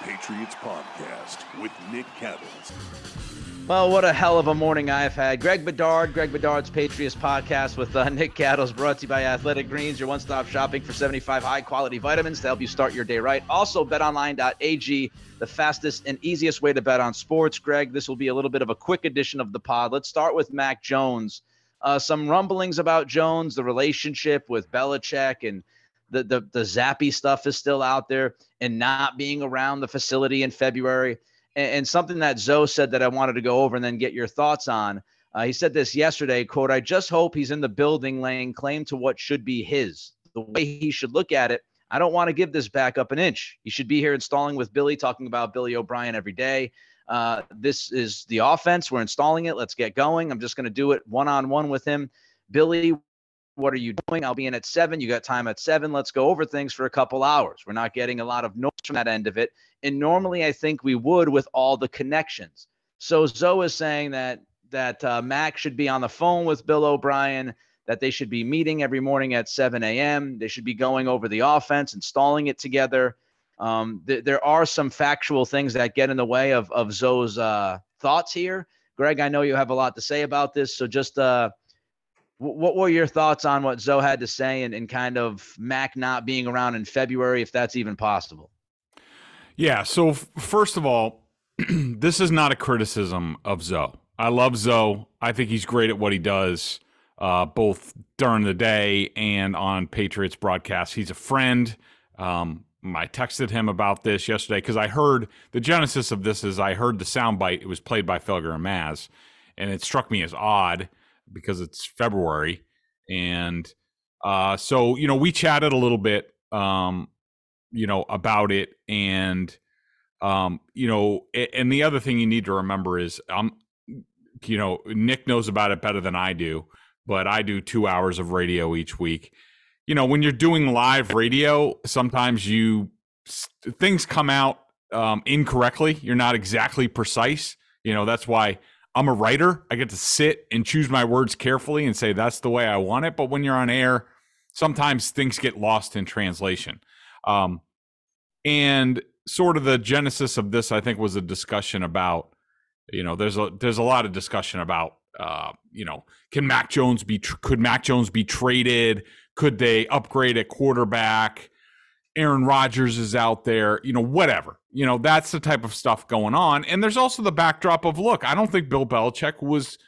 Patriots Podcast with Nick Cattles. Well, what a hell of a morning I've had. Greg Bedard, Greg Bedard's Patriots podcast with uh, Nick Cattles, brought to you by Athletic Greens, your one stop shopping for 75 high quality vitamins to help you start your day right. Also, betonline.ag, the fastest and easiest way to bet on sports. Greg, this will be a little bit of a quick edition of the pod. Let's start with Mac Jones. Uh, some rumblings about Jones, the relationship with Belichick, and the, the, the Zappe stuff is still out there, and not being around the facility in February and, and something that Zoe said that I wanted to go over and then get your thoughts on. Uh, he said this yesterday, quote, I just hope he's in the building laying claim to what should be his. The way he should look at it, I don't want to give this back up an inch. He should be here installing with Billy, talking about Billy O'Brien every day. Uh, this is the offense. We're installing it. Let's get going. I'm just going to do it one on one with him. Billy, what are you doing? I'll be in at seven. You got time at seven. Let's go over things for a couple hours. We're not getting a lot of noise from that end of it. And normally I think we would with all the connections. So Zoe is saying that that uh, Mac should be on the phone with Bill O'Brien, that they should be meeting every morning at 7 a.m. They should be going over the offense, installing it together. Um, th- there are some factual things that get in the way of, of Zoe's uh, thoughts here. Greg, I know you have a lot to say about this. So just uh, what were your thoughts on what Zoe had to say and, and kind of Mac not being around in February, if that's even possible? Yeah. So, f- first of all, this is not a criticism of Zoe. I love Zoe. I think he's great at what he does, uh, both during the day and on Patriots broadcasts. He's a friend. Um, I texted him about this yesterday because I heard the genesis of this is I heard the soundbite. It was played by Felger and Mazz, and it struck me as odd because it's February, and uh, so you know we chatted a little bit, um, you know, about it, and um, you know, and the other thing you need to remember is, um, you know, Nick knows about it better than I do, but I do two hours of radio each week. You know, when you're doing live radio, sometimes you things come out um, incorrectly. You're not exactly precise. You know, that's why I'm a writer. I get to sit and choose my words carefully and say that's the way I want it. But when you're on air, sometimes things get lost in translation. Um, and sort of the genesis of this, I think, was a discussion about, you know, there's a there's a lot of discussion about, uh, you know, can Mac Jones be could Mac Jones be traded? Could they upgrade a quarterback? Aaron Rodgers is out there, you know, whatever. You know, that's the type of stuff going on. And there's also the backdrop of look, I don't think Bill Belichick was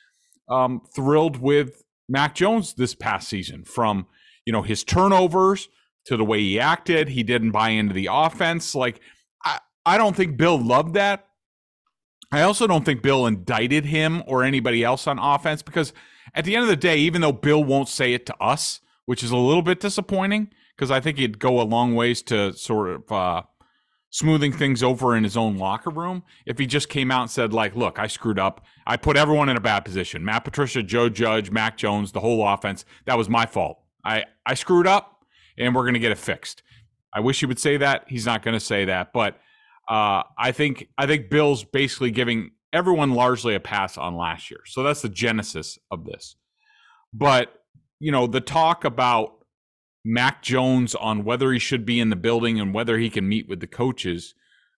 um, thrilled with Mac Jones this past season from, you know, his turnovers to the way he acted. He didn't buy into the offense. Like, I, I don't think Bill loved that. I also don't think Bill indicted him or anybody else on offense because at the end of the day, even though Bill won't say it to us, which is a little bit disappointing because I think he'd go a long ways to sort of uh, smoothing things over in his own locker room if he just came out and said like look i screwed up. I put everyone in a bad position. Matt patricia joe judge mac jones the whole offense. That was my fault. I i screwed up and we're going to get it fixed. I wish he would say that. He's not going to say that but uh, i think i think bill's basically giving everyone largely a pass on last year. So that's the genesis of this. But you know the talk about Mac Jones on whether he should be in the building and whether he can meet with the coaches,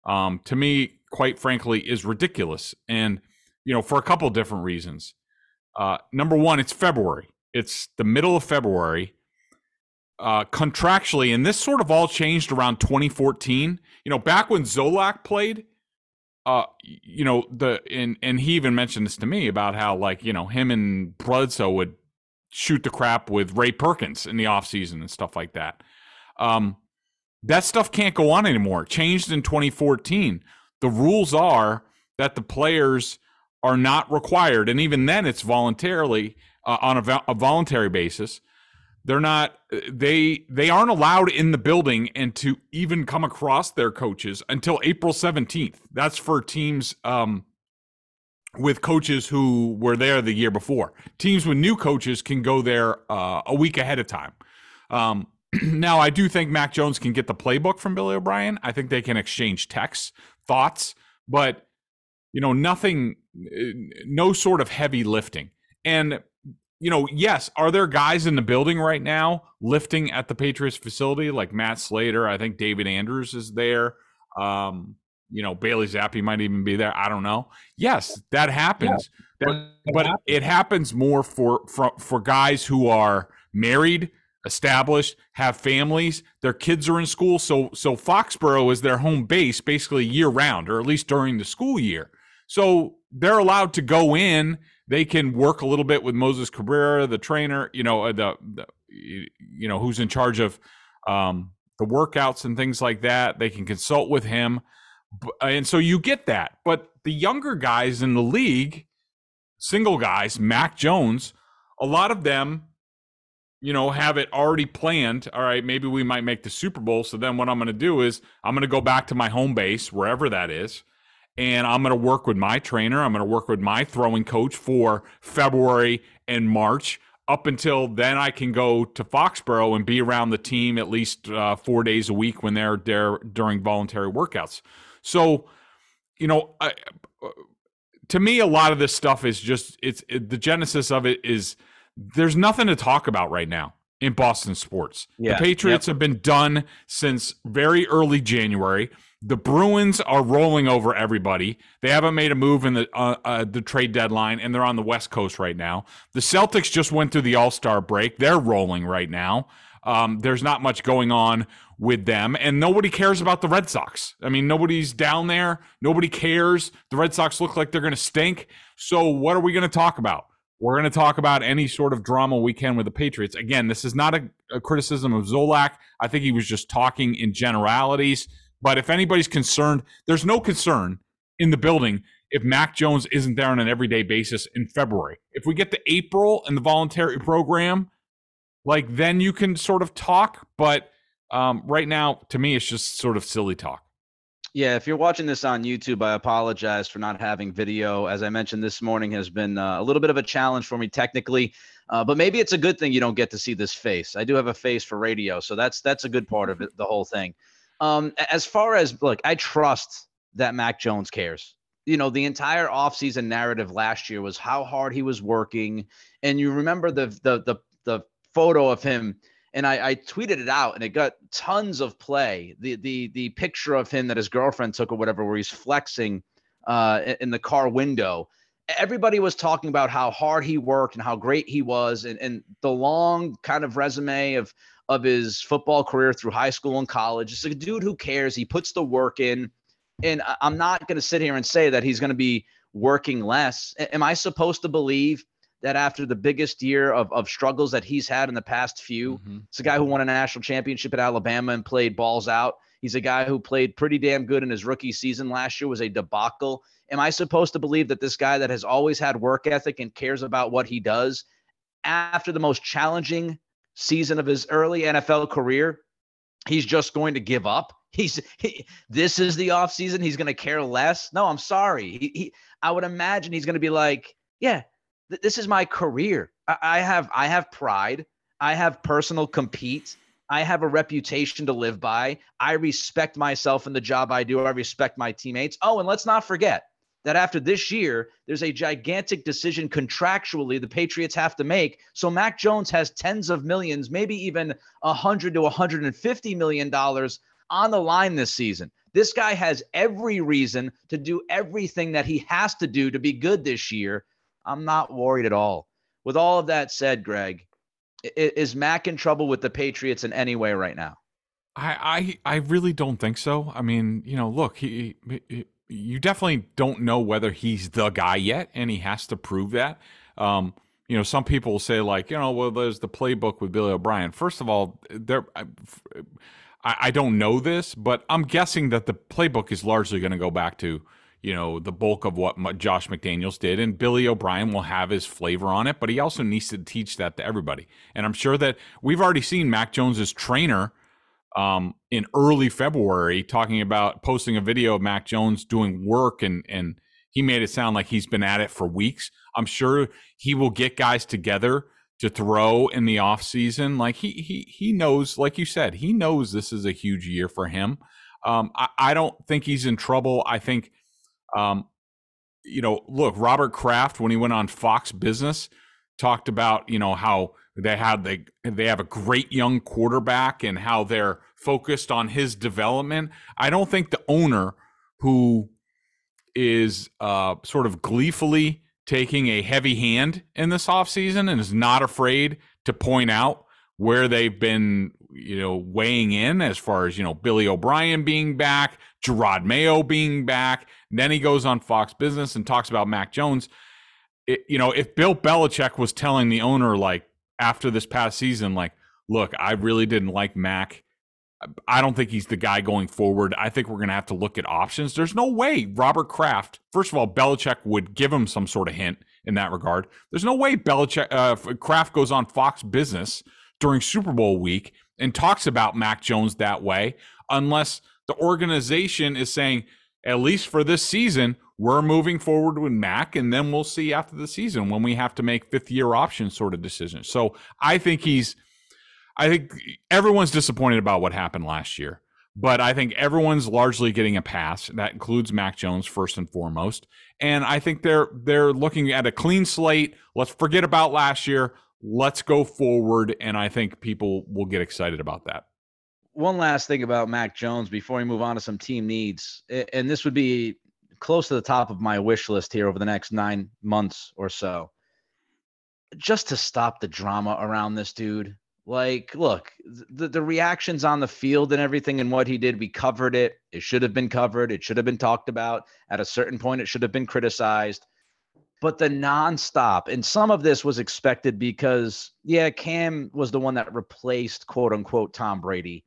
um, to me, quite frankly, is ridiculous. And, you know, for a couple different reasons. Uh, number one, it's February, it's the middle of February. uh, contractually, and this sort of all changed around 2014. You know, back when Zolak played, uh, you know, the and and he even mentioned this to me about how like you know him and Bledsoe would shoot the crap with Ray Perkins in the offseason and stuff like that. Um, that stuff can't go on anymore. Changed in 2014. The rules are that the players are not required, and even then, it's voluntarily uh, on a, a voluntary basis they're not they they aren't allowed in the building and to even come across their coaches until April 17th. That's for teams um, with coaches who were there the year before. Teams with new coaches can go there uh, a week ahead of time. Um, now, I do think Mac Jones can get the playbook from Billy O'Brien. I think they can exchange texts, thoughts, but you know, nothing, no sort of heavy lifting. And you know, yes, are there guys in the building right now lifting at the Patriots facility like Matt Slater? I think David Andrews is there. Um, you know, Bailey Zappe might even be there. I don't know. Yes, that happens. Yeah, that, but happens. it happens more for, for for guys who are married, established, have families, their kids are in school. So so Foxborough is their home base basically year round, or at least during the school year. So they're allowed to go in they can work a little bit with Moses Cabrera, the trainer, you know, uh, the, the you know who's in charge of um, the workouts and things like that. They can consult with him, and so you get that. But the younger guys in the league, single guys, Mac Jones, a lot of them, you know, have it already planned. All right, maybe we might make the Super Bowl. So then what I'm going to do is I'm going to go back to my home base, wherever that is and I'm going to work with my trainer. I'm going to work with my throwing coach for February and March. Up until then, I can go to Foxborough and be around the team at least uh, four days a week when they're there during voluntary workouts. So, you know, I, to me, a lot of this stuff is just it's it, the genesis of it is there's nothing to talk about right now in Boston sports. Yeah. The Patriots yep. have been done since very early January. The Bruins are rolling over everybody. They haven't made a move in the uh, uh, the trade deadline, and they're on the West Coast right now. The Celtics just went through the All Star break. They're rolling right now. Um, there's not much going on with them, and nobody cares about the Red Sox. I mean, nobody's down there. Nobody cares. The Red Sox look like they're going to stink. So, what are we going to talk about? We're going to talk about any sort of drama we can with the Patriots. Again, this is not a, a criticism of Zolak. I think he was just talking in generalities. But if anybody's concerned, there's no concern in the building if Mac Jones isn't there on an everyday basis in February. If we get to April and the voluntary program, like then you can sort of talk. But um, right now, to me, it's just sort of silly talk. Yeah, if you're watching this on YouTube, I apologize for not having video. As I mentioned, this morning has been uh, a little bit of a challenge for me technically, uh, but maybe it's a good thing you don't get to see this face. I do have a face for radio, so that's that's a good part of it, the whole thing. Um, as far as look, I trust that Mac Jones cares. You know, the entire offseason narrative last year was how hard he was working. And you remember the the the the photo of him and I, I, tweeted it out and it got tons of play. The the the picture of him that his girlfriend took or whatever, where he's flexing uh, in the car window. Everybody was talking about how hard he worked and how great he was, and, and the long kind of resume of of his football career through high school and college. It's a dude who cares. He puts the work in. And I'm not going to sit here and say that he's going to be working less. Am I supposed to believe that after the biggest year of, of struggles that he's had in the past few, mm-hmm. it's a guy who won a national championship at Alabama and played balls out. He's a guy who played pretty damn good in his rookie season last year was a debacle. Am I supposed to believe that this guy that has always had work ethic and cares about what he does after the most challenging season of his early NFL career, he's just going to give up. He's he, this is the offseason. He's going to care less. No, I'm sorry. He, he I would imagine he's going to be like, yeah, th- this is my career. I, I have I have pride. I have personal compete. I have a reputation to live by. I respect myself in the job I do. I respect my teammates. Oh, and let's not forget, that after this year, there's a gigantic decision contractually the Patriots have to make. So Mac Jones has tens of millions, maybe even a hundred to 150 million dollars on the line this season. This guy has every reason to do everything that he has to do to be good this year. I'm not worried at all. With all of that said, Greg, Is Mac in trouble with the Patriots in any way right now? I, I, I really don't think so. I mean, you know, look, he, he, you definitely don't know whether he's the guy yet, and he has to prove that. Um, you know, some people will say like, you know, well, there's the playbook with Billy O'Brien. First of all, there, I, I don't know this, but I'm guessing that the playbook is largely going to go back to, you know, the bulk of what Josh McDaniels did, and Billy O'Brien will have his flavor on it, but he also needs to teach that to everybody. And I'm sure that we've already seen Mac Jones's trainer um, in early February talking about posting a video of Mac Jones doing work and and he made it sound like he's been at it for weeks. I'm sure he will get guys together to throw in the off season. Like he he he knows, like you said, he knows this is a huge year for him. Um, I, I don't think he's in trouble. I think, um, you know, look, Robert Kraft when he went on Fox Business talked about you know how they had they they have a great young quarterback and how they're focused on his development. I don't think the owner who is uh, sort of gleefully taking a heavy hand in this offseason and is not afraid to point out where they've been, you know, weighing in as far as, you know, Billy O'Brien being back, Jerod Mayo being back. Then he goes on Fox Business and talks about Mac Jones. It, you know, if Bill Belichick was telling the owner, like, after this past season, like, look, I really didn't like Mac. I don't think he's the guy going forward. I think we're going to have to look at options. There's no way Robert Kraft, first of all, Belichick would give him some sort of hint in that regard. There's no way Belichick, uh, Kraft goes on Fox Business during Super Bowl week and talks about Mac Jones that way unless the organization is saying, at least for this season, we're moving forward with Mac, and then we'll see after the season when we have to make fifth year option sort of decisions. So I think he's I think everyone's disappointed about what happened last year, but I think everyone's largely getting a pass. That includes Mac Jones first and foremost. And I think they're they're looking at a clean slate. Let's forget about last year. Let's go forward, and I think people will get excited about that. One last thing about Mac Jones before we move on to some team needs, and this would be close to the top of my wish list here over the next nine months or so. Just to stop the drama around this dude like, look, the, the reactions on the field and everything and what he did, we covered it. It should have been covered. It should have been talked about. At a certain point, it should have been criticized. But the nonstop, and some of this was expected because, yeah, Cam was the one that replaced quote unquote Tom Brady.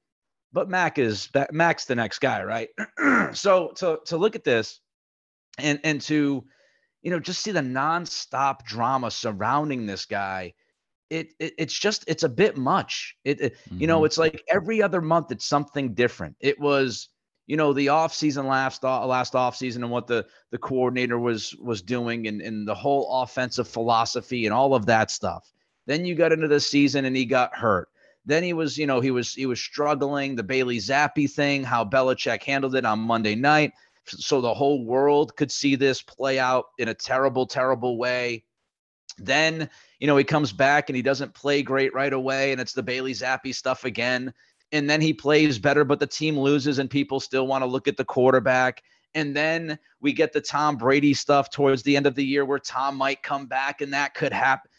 But Mac is Mac's the next guy, right? so to to look at this and and to you know just see the nonstop drama surrounding this guy it, it, it's just it's a bit much. It, it mm-hmm. you know it's like every other month it's something different. It was you know the off season last last off season and what the the coordinator was was doing and and the whole offensive philosophy and all of that stuff. Then you got into the season and he got hurt. Then he was you know he was he was struggling the Bailey Zappe thing, how Belichick handled it on Monday night, so the whole world could see this play out in a terrible terrible way. Then you know, he comes back and he doesn't play great right away, and it's the Bailey Zappe stuff again. And then he plays better, but the team loses, and people still want to look at the quarterback. And then we get the Tom Brady stuff towards the end of the year where Tom might come back, and that could happen.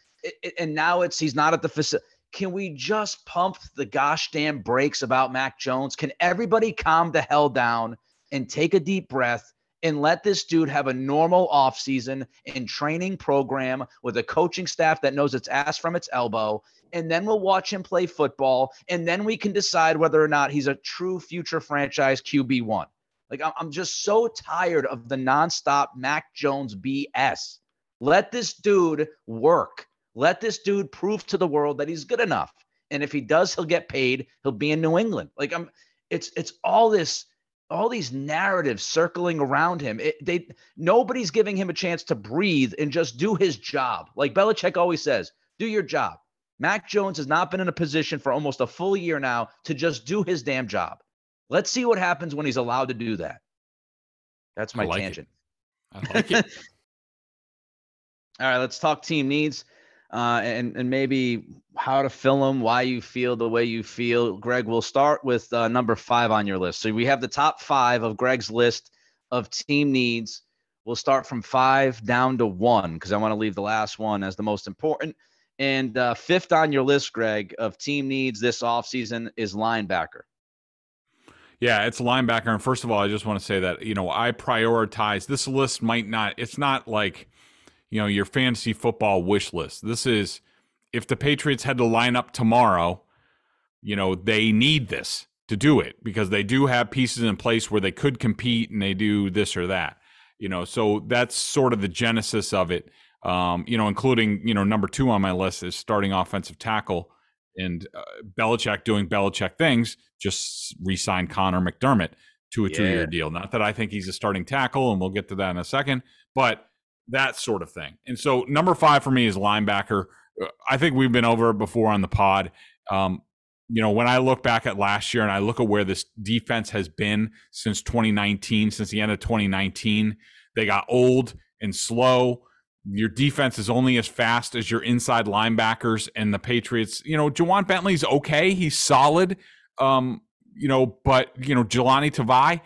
And now it's he's not at the facility. Can we just pump the gosh damn brakes about Mac Jones? Can everybody calm the hell down and take a deep breath and let this dude have a normal offseason and training program with a coaching staff that knows its ass from its elbow. And then we'll watch him play football. And then we can decide whether or not he's a true future franchise QB1. Like, I'm just so tired of the nonstop Mac Jones BS. Let this dude work. Let this dude prove to the world that he's good enough. And if he does, he'll get paid. He'll be in New England. Like I'm it's it's all this all these narratives circling around him. It, they nobody's giving him a chance to breathe and just do his job. Like Belichick always says, do your job. Mac Jones has not been in a position for almost a full year now to just do his damn job. Let's see what happens when he's allowed to do that. That's my like tangent. It. I like it. All right, let's talk team needs uh, and and maybe how to fill them, why you feel the way you feel. Greg, we'll start with uh, number five on your list. So we have the top five of Greg's list of team needs. We'll start from five down to one because I want to leave the last one as the most important. And uh, fifth on your list, Greg, of team needs this offseason is linebacker. Yeah, it's linebacker. And first of all, I just want to say that, you know, I prioritize this list might not, it's not like, you know, your fantasy football wish list. This is if the Patriots had to line up tomorrow, you know, they need this to do it because they do have pieces in place where they could compete and they do this or that. You know, so that's sort of the genesis of it. Um, you know, including, you know, number two on my list is starting offensive tackle and uh, Belichick doing Belichick things, just re-signed Conor McDermott to a yeah. two-year deal. Not that I think he's a starting tackle, and we'll get to that in a second, but that sort of thing. And so number five for me is linebacker. Uh, I think we've been over before on the pod. Um, you know, when I look back at last year and I look at where this defense has been since 2019, since the end of 2019, they got old and slow. Your defense is only as fast as your inside linebackers and the Patriots. You know, Ja'Whaun Bentley's okay. He's solid. Um, you know, but you know, Jahlani Tavai,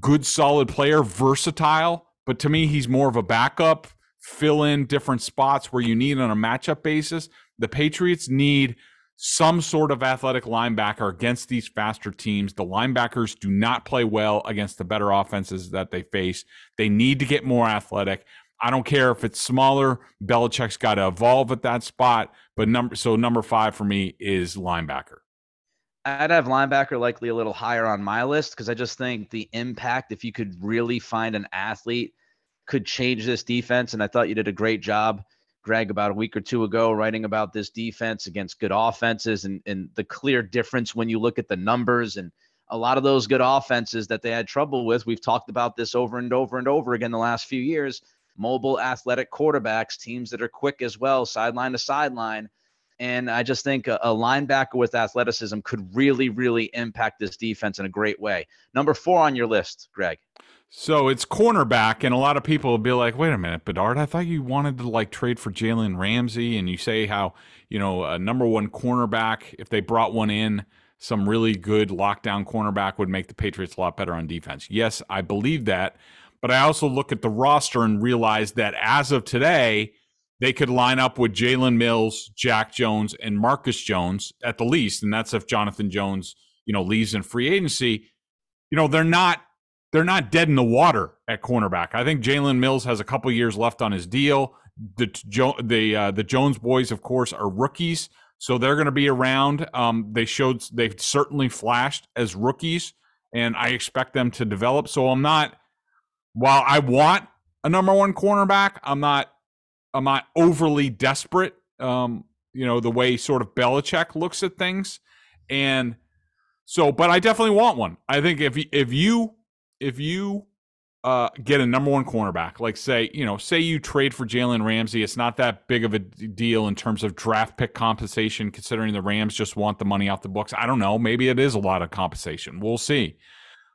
good solid player, versatile. But to me, he's more of a backup, fill in different spots where you need on a matchup basis. The Patriots need some sort of athletic linebacker against these faster teams. The linebackers do not play well against the better offenses that they face. They need to get more athletic. I don't care if it's smaller. Belichick's got to evolve at that spot. But number so number five for me is linebacker. I'd have linebacker likely a little higher on my list because I just think the impact, if you could really find an athlete, could change this defense. And I thought you did a great job Greg, about a week or two ago, writing about this defense against good offenses and, and the clear difference when you look at the numbers and a lot of those good offenses that they had trouble with. We've talked about this over and over and over again the last few years. Mobile, athletic quarterbacks, teams that are quick as well, sideline to sideline. And I just think a, a, linebacker with athleticism could really, really impact this defense in a great way. Number four on your list, Greg. So it's cornerback, and a lot of people will be like, "Wait a minute, Bedard, I thought you wanted to like trade for Jalen Ramsey, and you say how you know a number one cornerback, if they brought one in, some really good lockdown cornerback would make the Patriots a lot better on defense." Yes, I believe that, but I also look at the roster and realize that as of today, they could line up with Jalen Mills, Jack Jones, and Marcus Jones at the least, and that's if Jonathan Jones, you know, leaves in free agency. You know, they're not they're not dead in the water at cornerback. I think Jalen Mills has a couple years left on his deal. The the uh, the Jones boys, of course, are rookies, so they're going to be around. Um, they showed they've certainly flashed as rookies, and I expect them to develop. So I'm not. While I want a number one cornerback, I'm not. I'm not overly desperate. Um, you know the way sort of Belichick looks at things, and so, but I definitely want one. I think if if you if you uh, get a number one cornerback, like say, you know, say you trade for Jalen Ramsey, it's not that big of a deal in terms of draft pick compensation, considering the Rams just want the money off the books. I don't know. Maybe it is a lot of compensation. We'll see.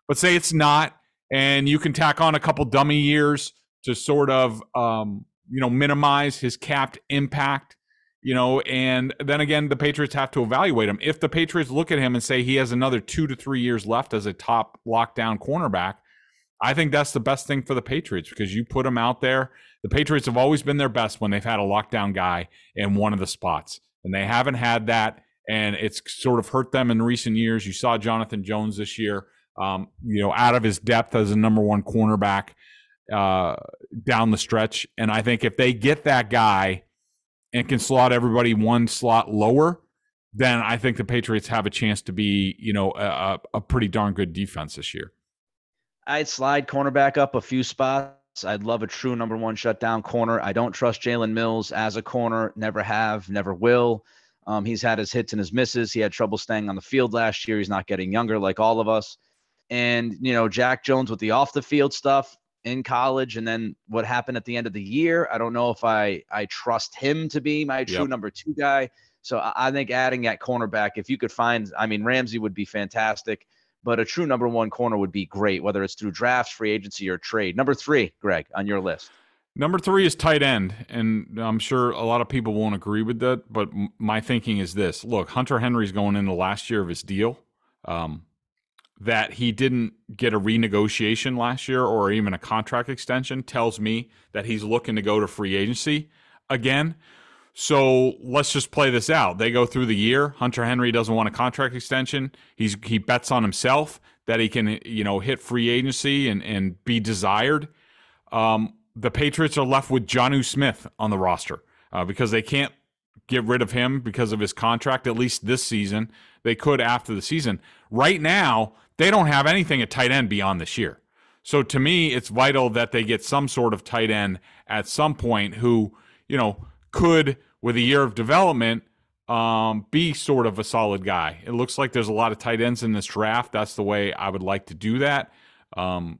But say it's not, and you can tack on a couple dummy years to sort of, um, you know, minimize his capped impact you know, and then again, the Patriots have to evaluate him. If the Patriots look at him and say he has another two to three years left as a top lockdown cornerback, I think that's the best thing for the Patriots because you put him out there. The Patriots have always been their best when they've had a lockdown guy in one of the spots, and they haven't had that, and it's sort of hurt them in recent years. You saw Jonathan Jones this year, um, you know, out of his depth as a number one cornerback down the stretch, and I think if they get that guy and can slot everybody one slot lower, then I think the Patriots have a chance to be, you know, a, a pretty darn good defense this year. I'd slide cornerback up a few spots. I'd love a true number one shutdown corner. I don't trust Jalen Mills as a corner. Never have, never will. Um, he's had his hits and his misses. He had trouble staying on the field last year. He's not getting younger like all of us. And, you know, Jack Jones with the off the field stuff, in college and then what happened at the end of the year. I don't know if I I trust him to be my true yep. number two guy. So I, I think adding that cornerback, if you could find, I mean Ramsey would be fantastic, but a true number one corner would be great, whether it's through drafts, free agency, or trade. Number three, Greg, on your list. Number three is tight end, and I'm sure a lot of people won't agree with that. But my thinking is this: Look, Hunter Henry's going into the last year of his deal. Um, that he didn't get a renegotiation last year or even a contract extension tells me that he's looking to go to free agency again. So let's just play this out. They go through the year. Hunter Henry doesn't want a contract extension. He's he bets on himself that he can you know hit free agency and and be desired. Um, the Patriots are left with Jonnu Smith on the roster uh, because they can't get rid of him because of his contract at least this season. They could after the season. Right now, they don't have anything at tight end beyond this year. So to me, it's vital that they get some sort of tight end at some point who, you know, could, with a year of development, um, be sort of a solid guy. It looks like there's a lot of tight ends in this draft. That's the way I would like to do that. Um,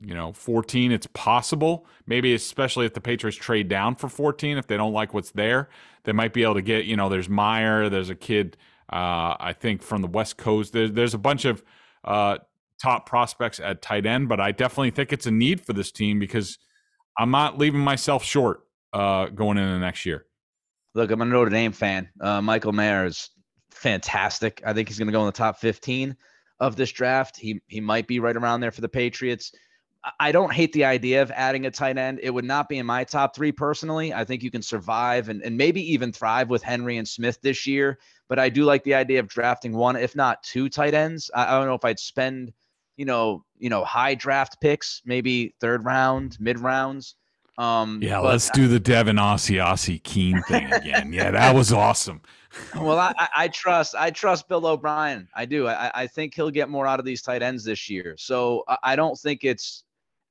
you know, 14, it's possible. Maybe especially if the Patriots trade down for 14, if they don't like what's there, they might be able to get, you know, there's Mayer, there's a kid, uh, I think from the West Coast. There, there's a bunch of uh, top prospects at tight end, but I definitely think it's a need for this team because I'm not leaving myself short uh, going into next year. Look, I'm a Notre Dame fan. Uh, Michael Mayer is fantastic. I think he's going to go in the top 15 of this draft. He he might be right around there for the Patriots. I don't hate the idea of adding a tight end. It would not be in my top three personally. I think you can survive and, and maybe even thrive with Henry and Smith this year. But I do like the idea of drafting one, if not two tight ends. I, I don't know if I'd spend you know, you know, high draft picks, maybe third round, mid rounds. Um, yeah, let's do the Devin Asiasi Keene thing again. yeah, that was awesome. well, I, I, trust I trust Bill O'Brien. I do. I, I think he'll get more out of these tight ends this year. So I don't think it's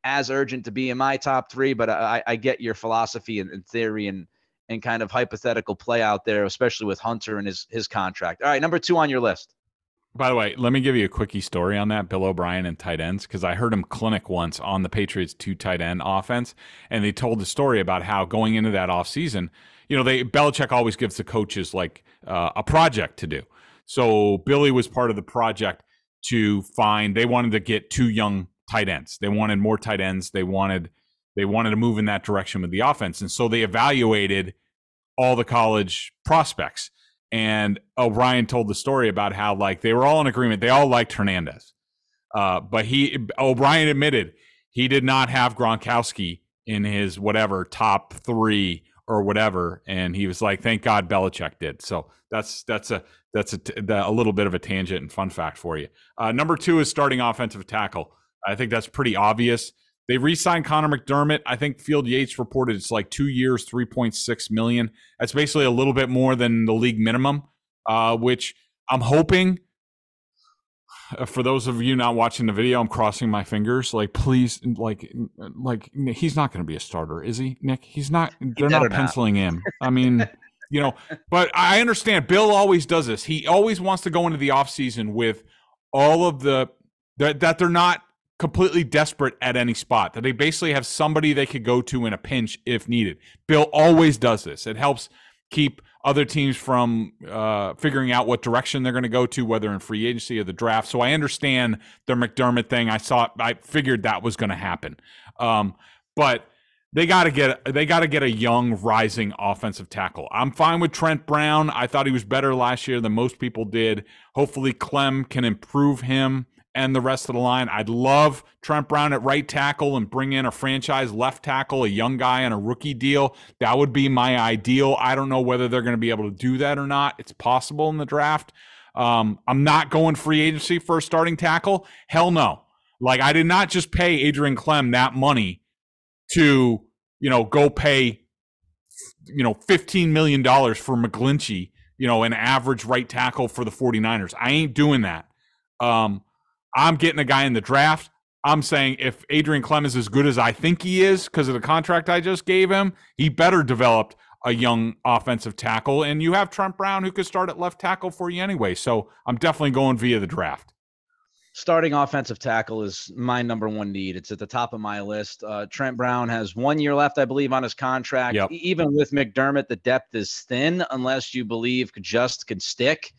as urgent to be in my top three, but I, I get your philosophy and, and theory and and kind of hypothetical play out there, especially with Hunter and his his contract. All right, number two on your list. By the way, let me give you a quickie story on that Bill O'Brien and tight ends because I heard him clinic once on the Patriots two tight end offense, and they told the story about how going into that offseason, you know, they Belichick always gives the coaches like uh, a project to do. So Billy was part of the project to find. They wanted to get two young tight ends. They wanted more tight ends. They wanted they wanted to move in that direction with the offense, and so they evaluated all the college prospects and O'Brien told the story about how like they were all in agreement. They all liked Hernandez, uh, but he O'Brien admitted he did not have Gronkowski in his whatever top three or whatever, and he was like, "Thank God Belichick did." So that's that's a that's a, a little bit of a tangent and fun fact for you. Uh, number two is starting offensive tackle. I think that's pretty obvious. They re-signed Conor McDermott. I think Field Yates reported it's like two years, three point six million. That's basically a little bit more than the league minimum, uh, which I'm hoping. Uh, for those of you not watching the video, I'm crossing my fingers. Like, please, like, like he's not going to be a starter, is he, Nick? He's not. They're not penciling not. him. I mean, you know, but I understand. Bill always does this. He always wants to go into the offseason with all of the that, that they're not completely desperate at any spot, that they basically have somebody they could go to in a pinch if needed. Bill always does this. It helps keep other teams from uh, figuring out what direction they're going to go to, whether in free agency or the draft. So I understand the McDermott thing. I saw, I figured that was going to happen, um, but they got to get they got to get a young rising offensive tackle. I'm fine with Trent Brown. I thought he was better last year than most people did. Hopefully, Klemm can improve him and the rest of the line. I'd love Trent Brown at right tackle and bring in a franchise left tackle, a young guy on a rookie deal. That would be my ideal. I don't know whether they're going to be able to do that or not. It's possible in the draft. Um, I'm not going free agency for a starting tackle. Hell no. Like I did not just pay Adrian Klemm that money to, you know, go pay, you know, $15 million for McGlinchey, you know, an average right tackle for the 49ers. I ain't doing that. Um, I'm getting a guy in the draft. I'm saying if Adrian Klemm is as good as I think he is because of the contract I just gave him, he better develop a young offensive tackle. And you have Trent Brown who could start at left tackle for you anyway. So I'm definitely going via the draft. Starting offensive tackle is my number one need. It's at the top of my list. Uh, Trent Brown has one year left, I believe, on his contract. Yep. Even with McDermott, the depth is thin unless you believe just could stick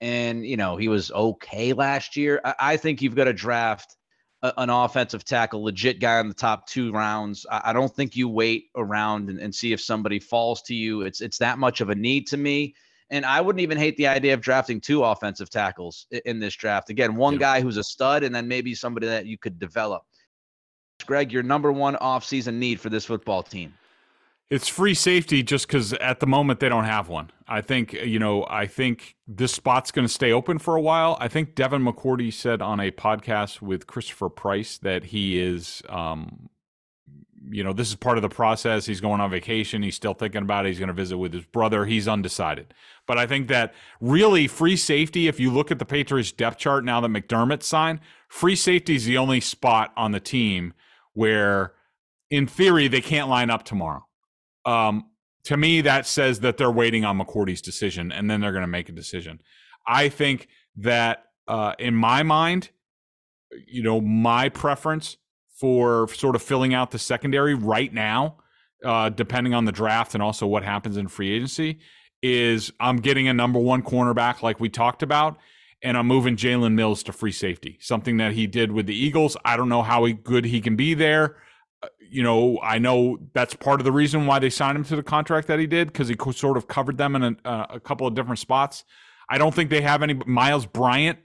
and you know he was okay last year. I, I think you've got to draft a, an offensive tackle, legit guy in the top two rounds. I, I don't think you wait around and, and, see if somebody falls to you. It's it's that much of a need to me. And I wouldn't even hate the idea of drafting two offensive tackles in, in this draft. Again, one yeah. guy who's a stud, and then maybe somebody that you could develop. Greg, your number one offseason need for this football team. It's free safety just because at the moment they don't have one. I think, you know, I think this spot's going to stay open for a while. I think Devin McCourty said on a podcast with Christopher Price that he is, um, you know, this is part of the process. He's going on vacation. He's still thinking about it. He's going to visit with his brother. He's undecided. But I think that really free safety, if you look at the Patriots depth chart now that McDermott signed, free safety is the only spot on the team where, in theory, they can't line up tomorrow. Um, to me, that says that they're waiting on McCourty's decision, and then they're going to make a decision. I think that, uh, in my mind, you know, my preference for sort of filling out the secondary right now, uh, depending on the draft and also what happens in free agency, is I'm getting a number one cornerback like we talked about, and I'm moving Jalen Mills to free safety, something that he did with the Eagles. I don't know how good he can be there. Uh, you know, I know that's part of the reason why they signed him to the contract that he did because he sort of covered them in a, uh, a couple of different spots. I don't think they have any. Myles Bryant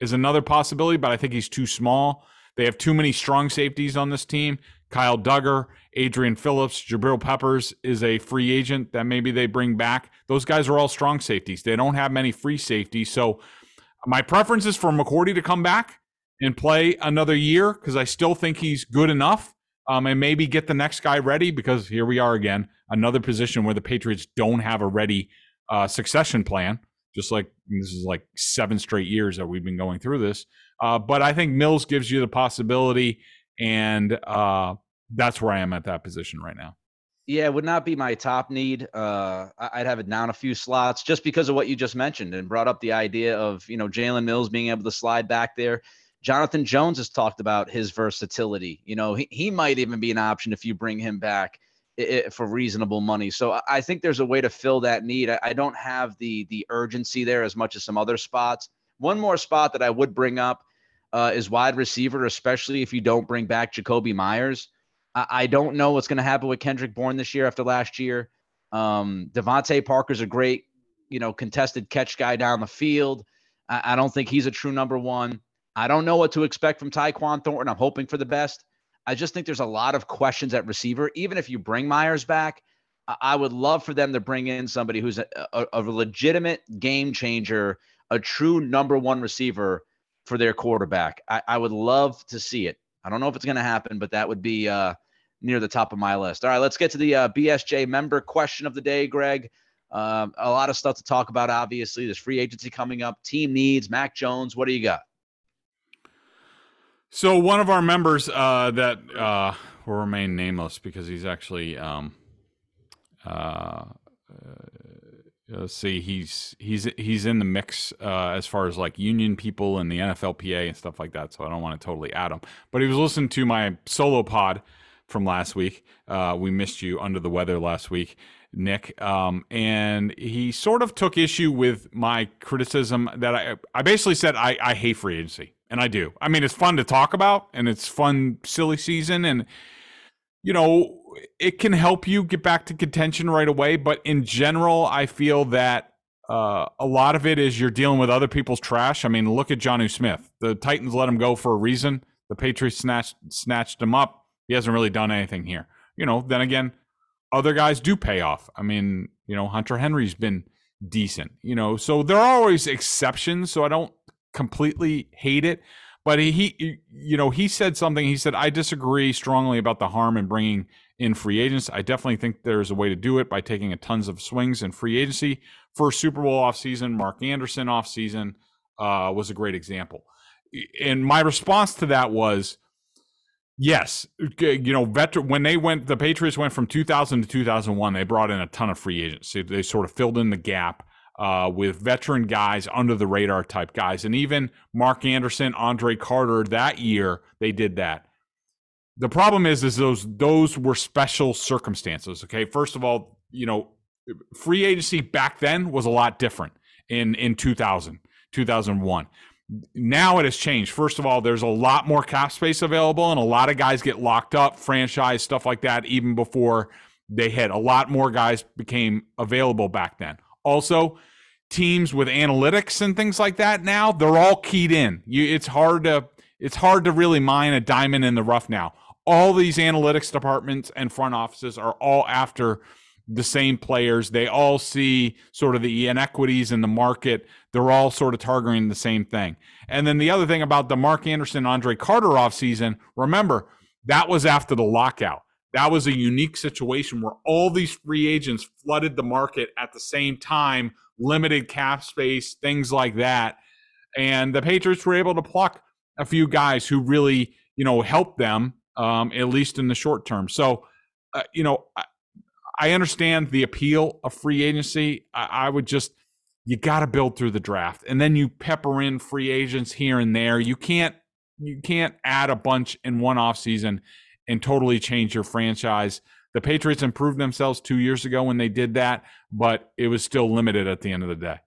is another possibility, but I think he's too small. They have too many strong safeties on this team. Kyle Dugger, Adrian Phillips, Jabril Peppers is a free agent that maybe they bring back. Those guys are all strong safeties. They don't have many free safeties. So my preference is for McCourty to come back and play another year because I still think he's good enough. Um, and maybe get the next guy ready because here we are again, another position where the Patriots don't have a ready uh, succession plan. Just like this is like seven straight years that we've been going through this. Uh, but I think Mills gives you the possibility, and uh, that's where I am at that position right now. Yeah, it would not be my top need. Uh, I'd have it down a few slots just because of what you just mentioned and brought up the idea of you know Jalen Mills being able to slide back there. Jonathan Jones has talked about his versatility. You know, he, he might even be an option if you bring him back for reasonable money. So I think there's a way to fill that need. I don't have the the urgency there as much as some other spots. One more spot that I would bring up uh, is wide receiver, especially if you don't bring back Jakobi Meyers. I, I don't know what's going to happen with Kendrick Bourne this year after last year. Um, DeVante Parker's a great, you know, contested catch guy down the field. I, I don't think he's a true number one. I don't know what to expect from Tyquan Thornton. I'm hoping for the best. I just think there's a lot of questions at receiver. Even if you bring Meyers back, I would love for them to bring in somebody who's a, a, a legitimate game changer, a true number one receiver for their quarterback. I, I would love to see it. I don't know if it's going to happen, but that would be uh, near the top of my list. All right, let's get to the uh, BSJ member question of the day, Greg. Um, a lot of stuff to talk about, obviously. There's free agency coming up, team needs, Mac Jones. What do you got? So, one of our members uh, that uh, will remain nameless because he's actually um, uh, let's see he's he's he's in the mix uh, as far as like union people and the NFLPA and stuff like that. So I don't want to totally add him. But he was listening to my solo pod from last week. Uh, we missed you under the weather last week, Nick. Um, and he sort of took issue with my criticism that I I basically said I, I hate free agency, and I do. I mean, it's fun to talk about, and it's fun silly season, and you know it can help you get back to contention right away. But in general, I feel that uh, a lot of it is you're dealing with other people's trash. I mean, look at Jonnu Smith. The Titans let him go for a reason. The Patriots snatched snatched him up. He hasn't really done anything here. You know, then again, other guys do pay off. I mean, you know, Hunter Henry's been decent. You know, so there are always exceptions. So I don't completely hate it. But he, he you know, he said something. He said, I disagree strongly about the harm in bringing in free agents. I definitely think there's a way to do it by taking a tons of swings in free agency. For Super Bowl offseason, Mark Anderson offseason uh, was a great example. And my response to that was, yes, you know, veteran when they went, the Patriots went from 2000 to 2001. They brought in a ton of free agents. They, sort of filled in the gap. Uh, with veteran guys, under the radar type guys. And even Mark Anderson, Andre Carter, that year, they did that the problem is is those those were special circumstances okay first of all you know free agency back then was a lot different in in 2000 2001 now it has changed. First of all there's a lot more cap space available and a lot of guys get locked up franchise stuff like that even before they hit. A lot more guys became available back then. Also teams with analytics and things like that now they're all keyed in. You it's hard to it's hard to really mine a diamond in the rough now. All these analytics departments and front offices are all after the same players. They all see sort of the inequities in the market. They're all sort of targeting the same thing. And then the other thing about the Mark Anderson, Andre Carter offseason, remember, that was after the lockout. That was a unique situation where all these free agents flooded the market at the same time, limited cap space, things like that. And the Patriots were able to pluck a few guys who really, you know, helped them, um, at least in the short term. So, uh, you know, I understand the appeal of free agency. I, I would just you got to build through the draft, and then you pepper in free agents here and there. You can't you can't add a bunch in one off season and totally change your franchise. The Patriots improved themselves two years ago when they did that, but it was still limited at the end of the day.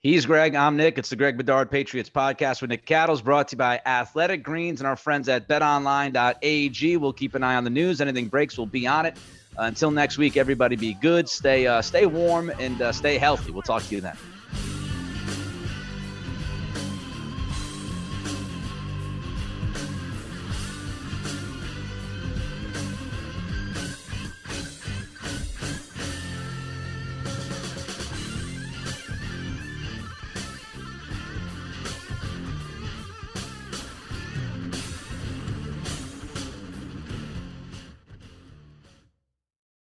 He's Greg. I'm Nick. It's the Greg Bedard Patriots podcast with Nick Cattles, brought to you by Athletic Greens and our friends at BetOnline.ag. We'll keep an eye on the news. Anything breaks, we'll be on it. Until next week, everybody be good, stay uh, stay warm, and uh, stay healthy. We'll talk to you then.